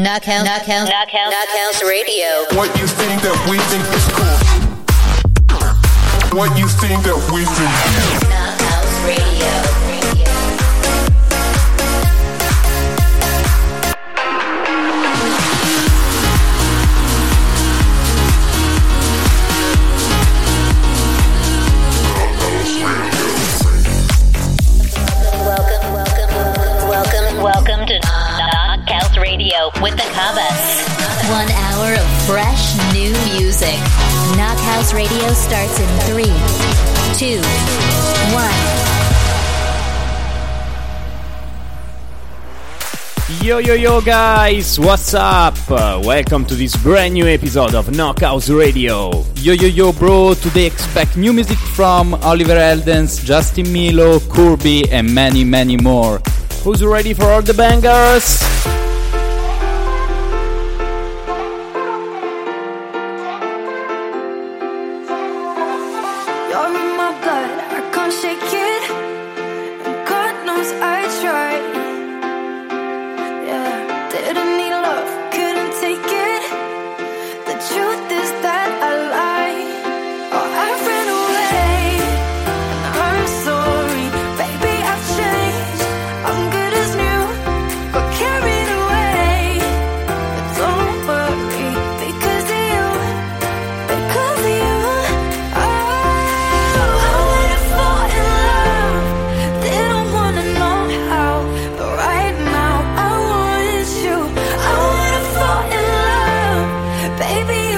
Knockhouse, knockhouse, knockhouse, knockhouse radio. What you think that we think is cool? What you think that we think? one hour of fresh new music. Knockhouse Radio starts in three, two, one. Yo, yo, yo, guys, what's up? Uh, welcome to this brand new episode of Knockhouse Radio. Yo, yo, yo, bro, today expect new music from Oliver Heldens, Justin Mylo, Kirby, and many, many more. Who's ready for all the bangers? Baby.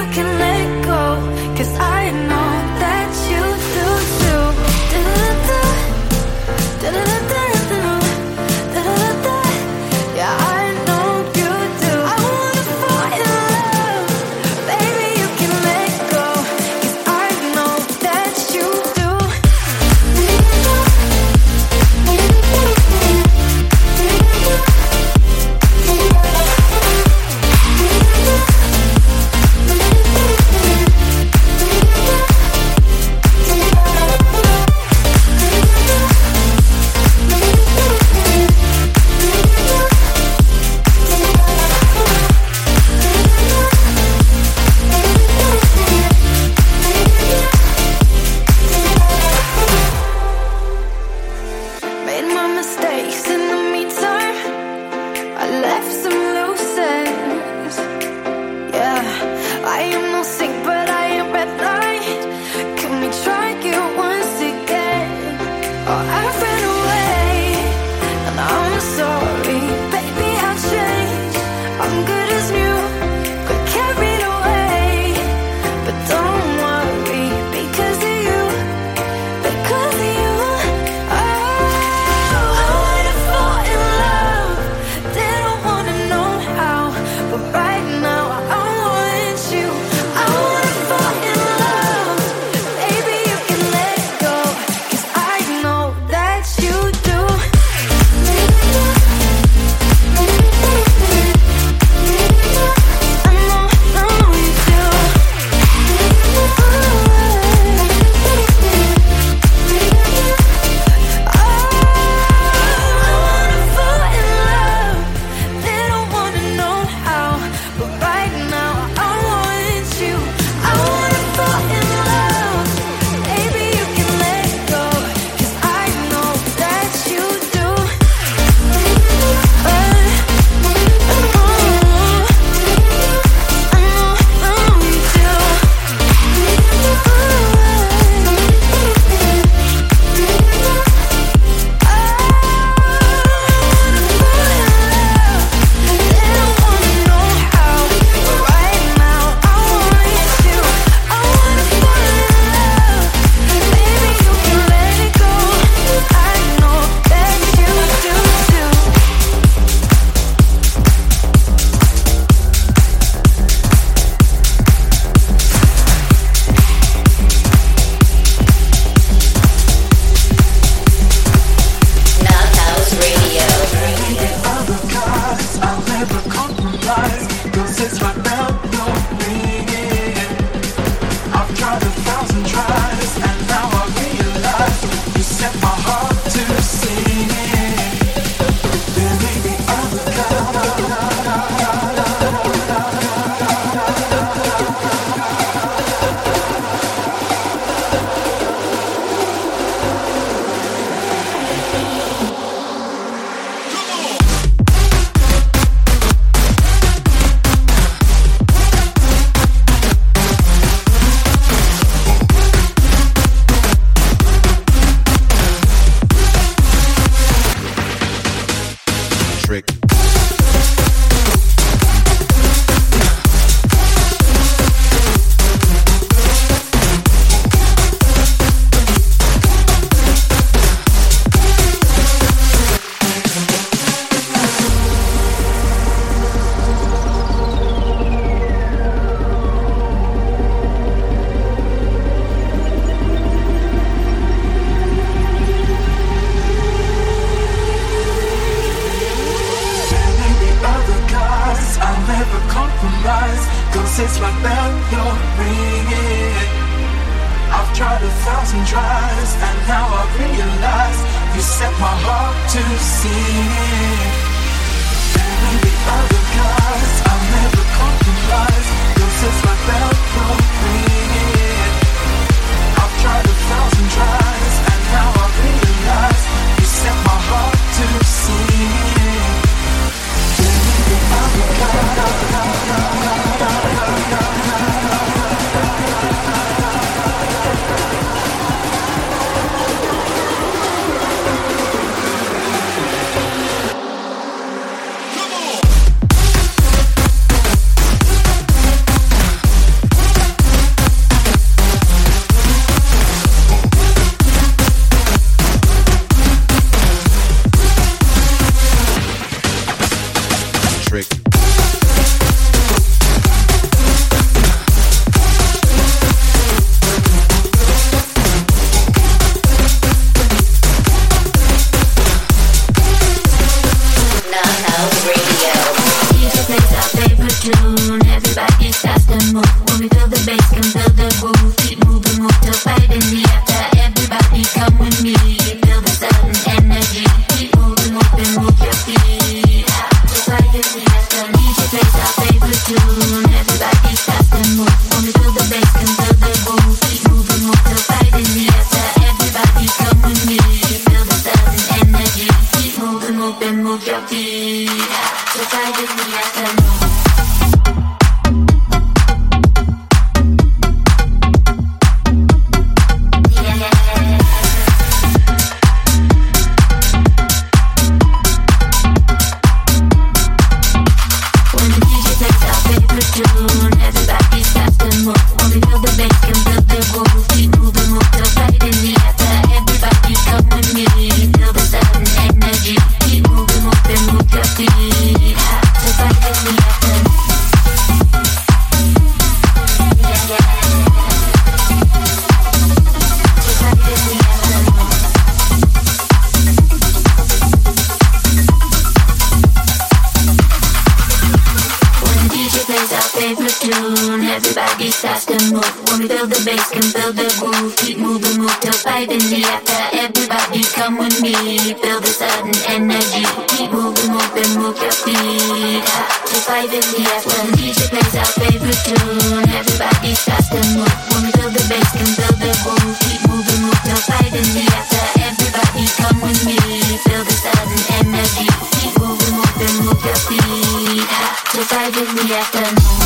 Fight in the afternoon.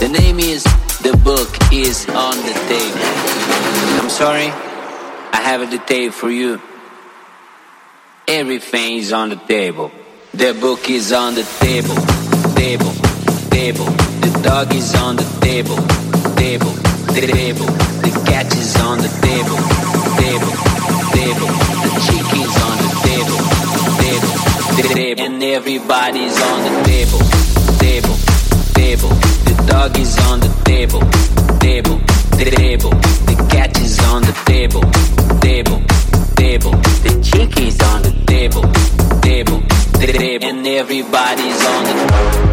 The name is The Book is on the Table. I'm sorry, I have a detail for you. Everything is on the table. The book is on the table, table, table. The dog is on the table, table, table. The cat is on the table, table, table. The chicken is on the table, table, table. And everybody's on the table, table, table dog is on the table, table, table. The cat is on the table, table, table. The chick is on the table, table, table. And everybody's on the table.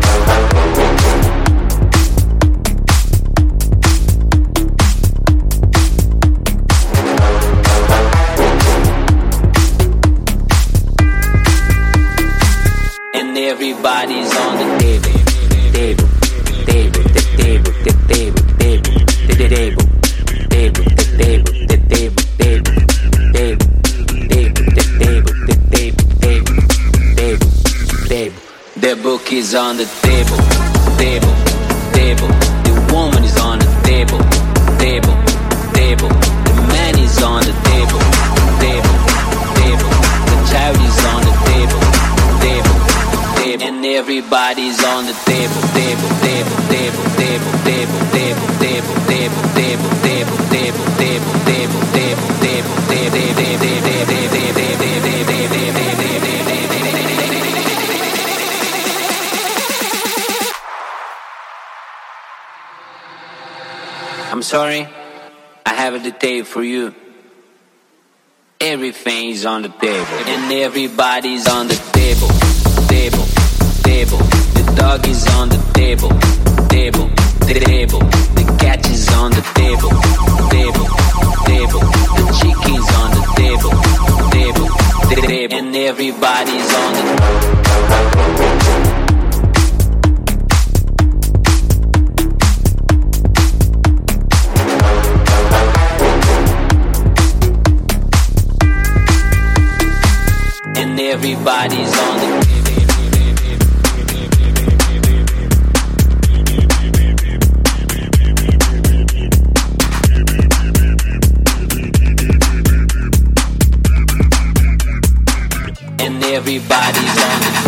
everybody's on the table. Sorry, I have a detail for you. Everything's on the table, and everybody's on the table, table, table. The dog is on the table, table, table. The cat is on the table, table, table. The chicken's on the table, table, table. And everybody's on the and everybody's on the and everybody's on the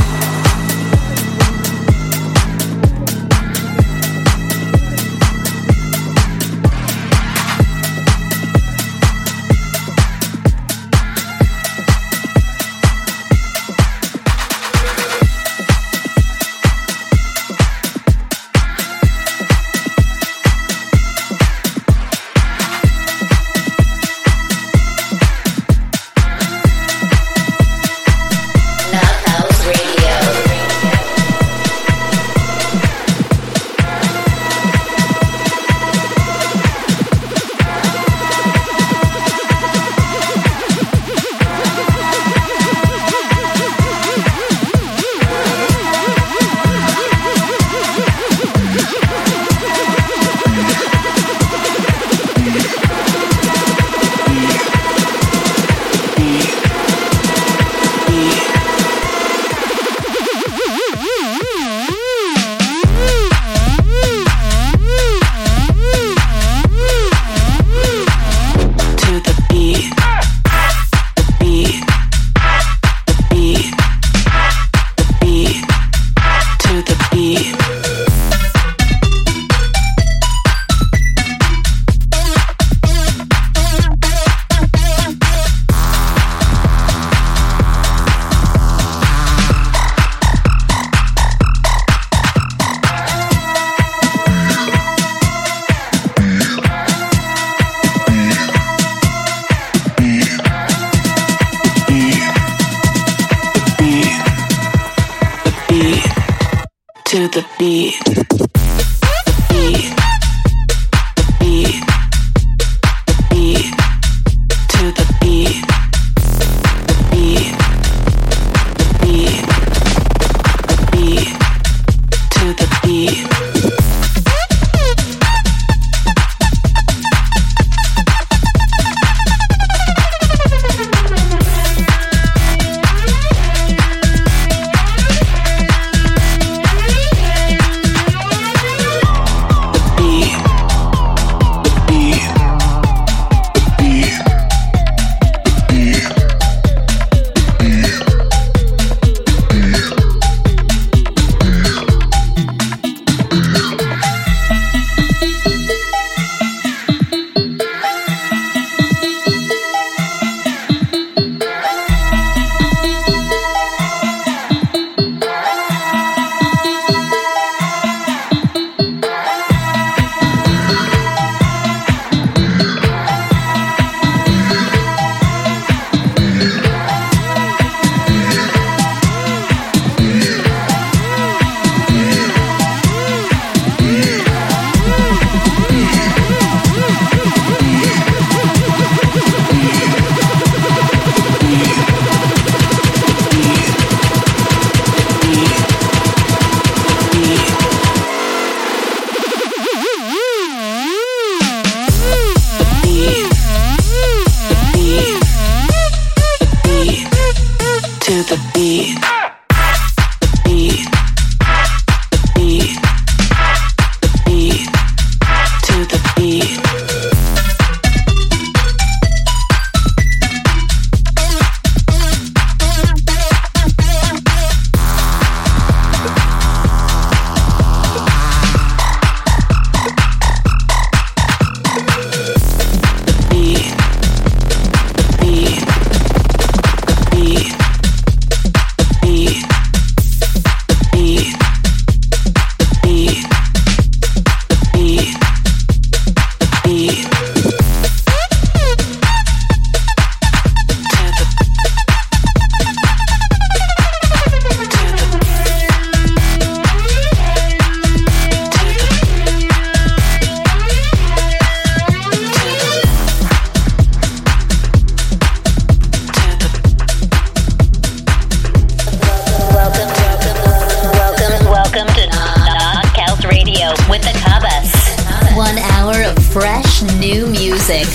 One hour of fresh new music.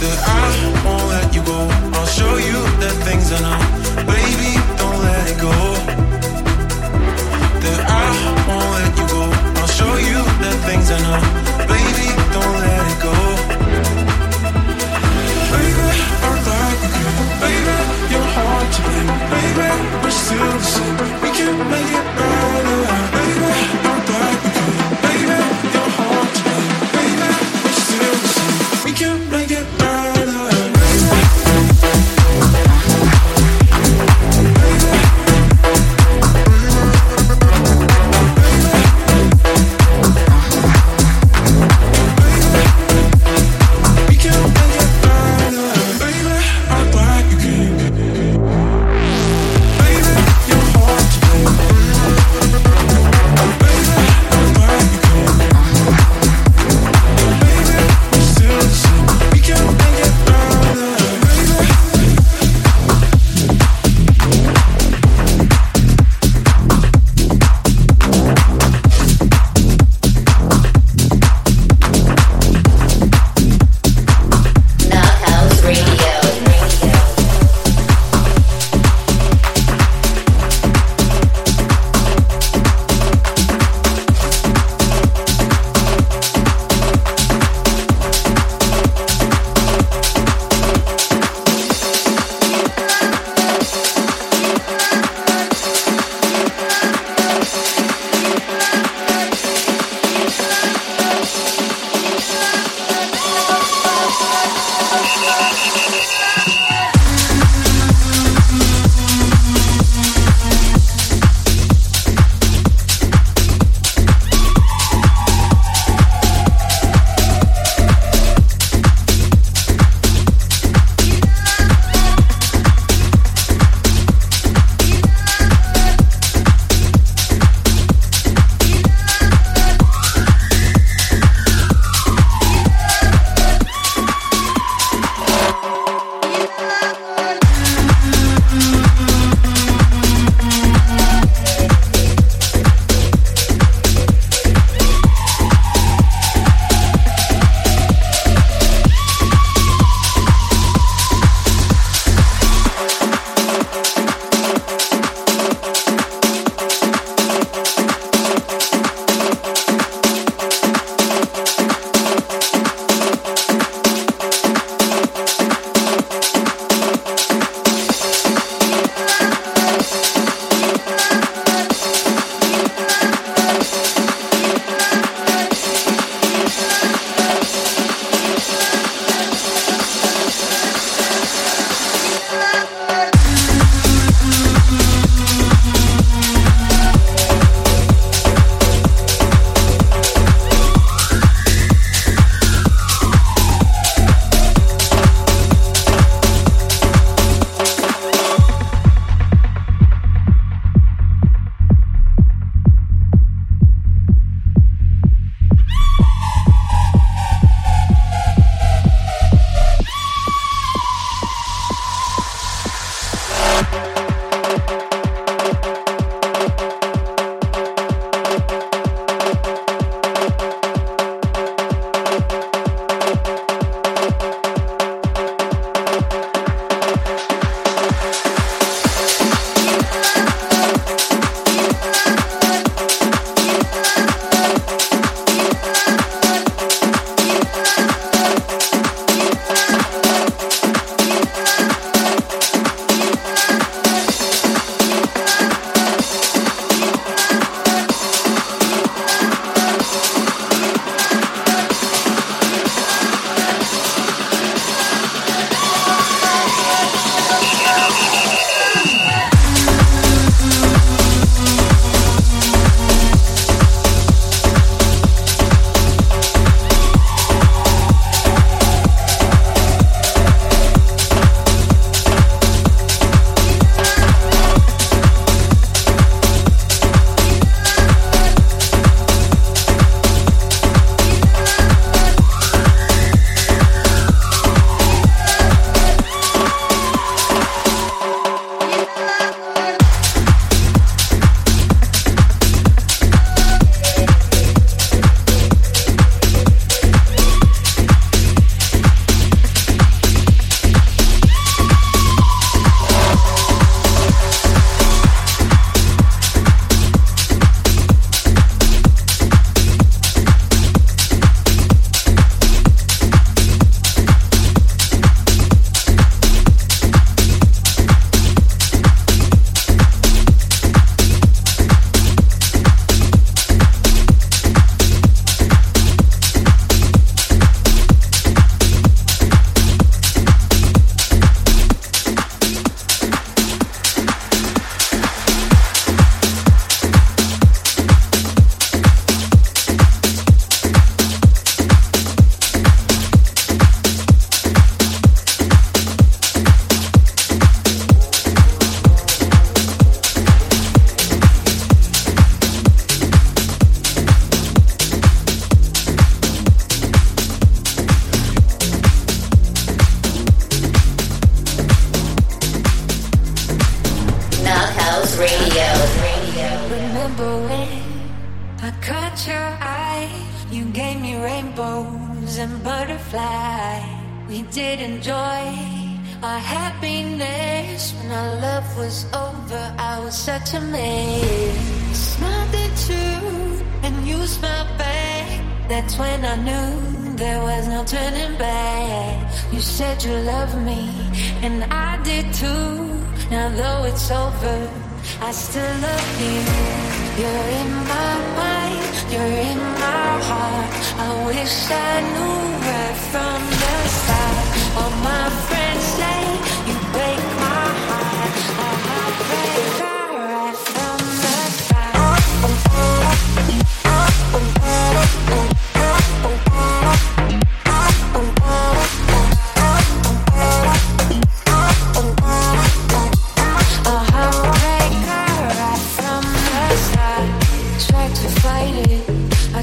that I won't let you go. I'll show you that things are not.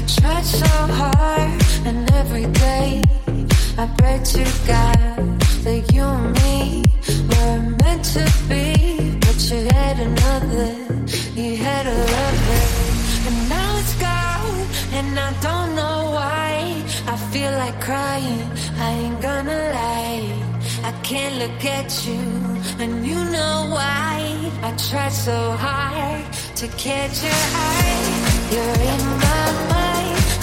tried so hard, and every day I pray to God that you and me were meant to be. But you had another, you had a lover, and now it's gone, and I don't know why. I feel like crying, I ain't gonna lie. I can't look at you, and you know why. I tried so hard to catch your eye. You're in my mind.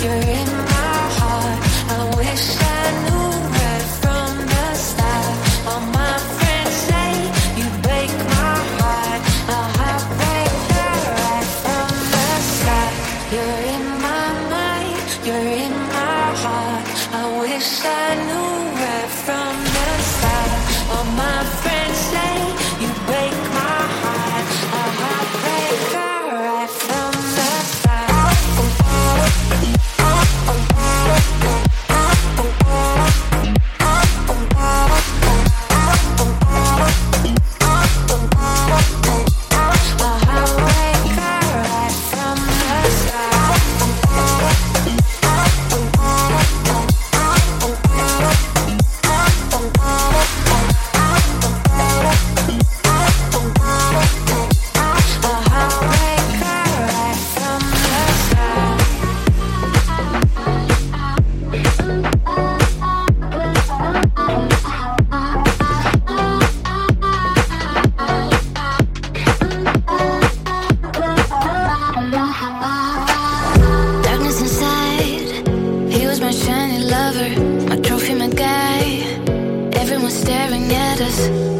You're in my heart. I wish I knew. lover, my trophy, my guy. Everyone's staring at us.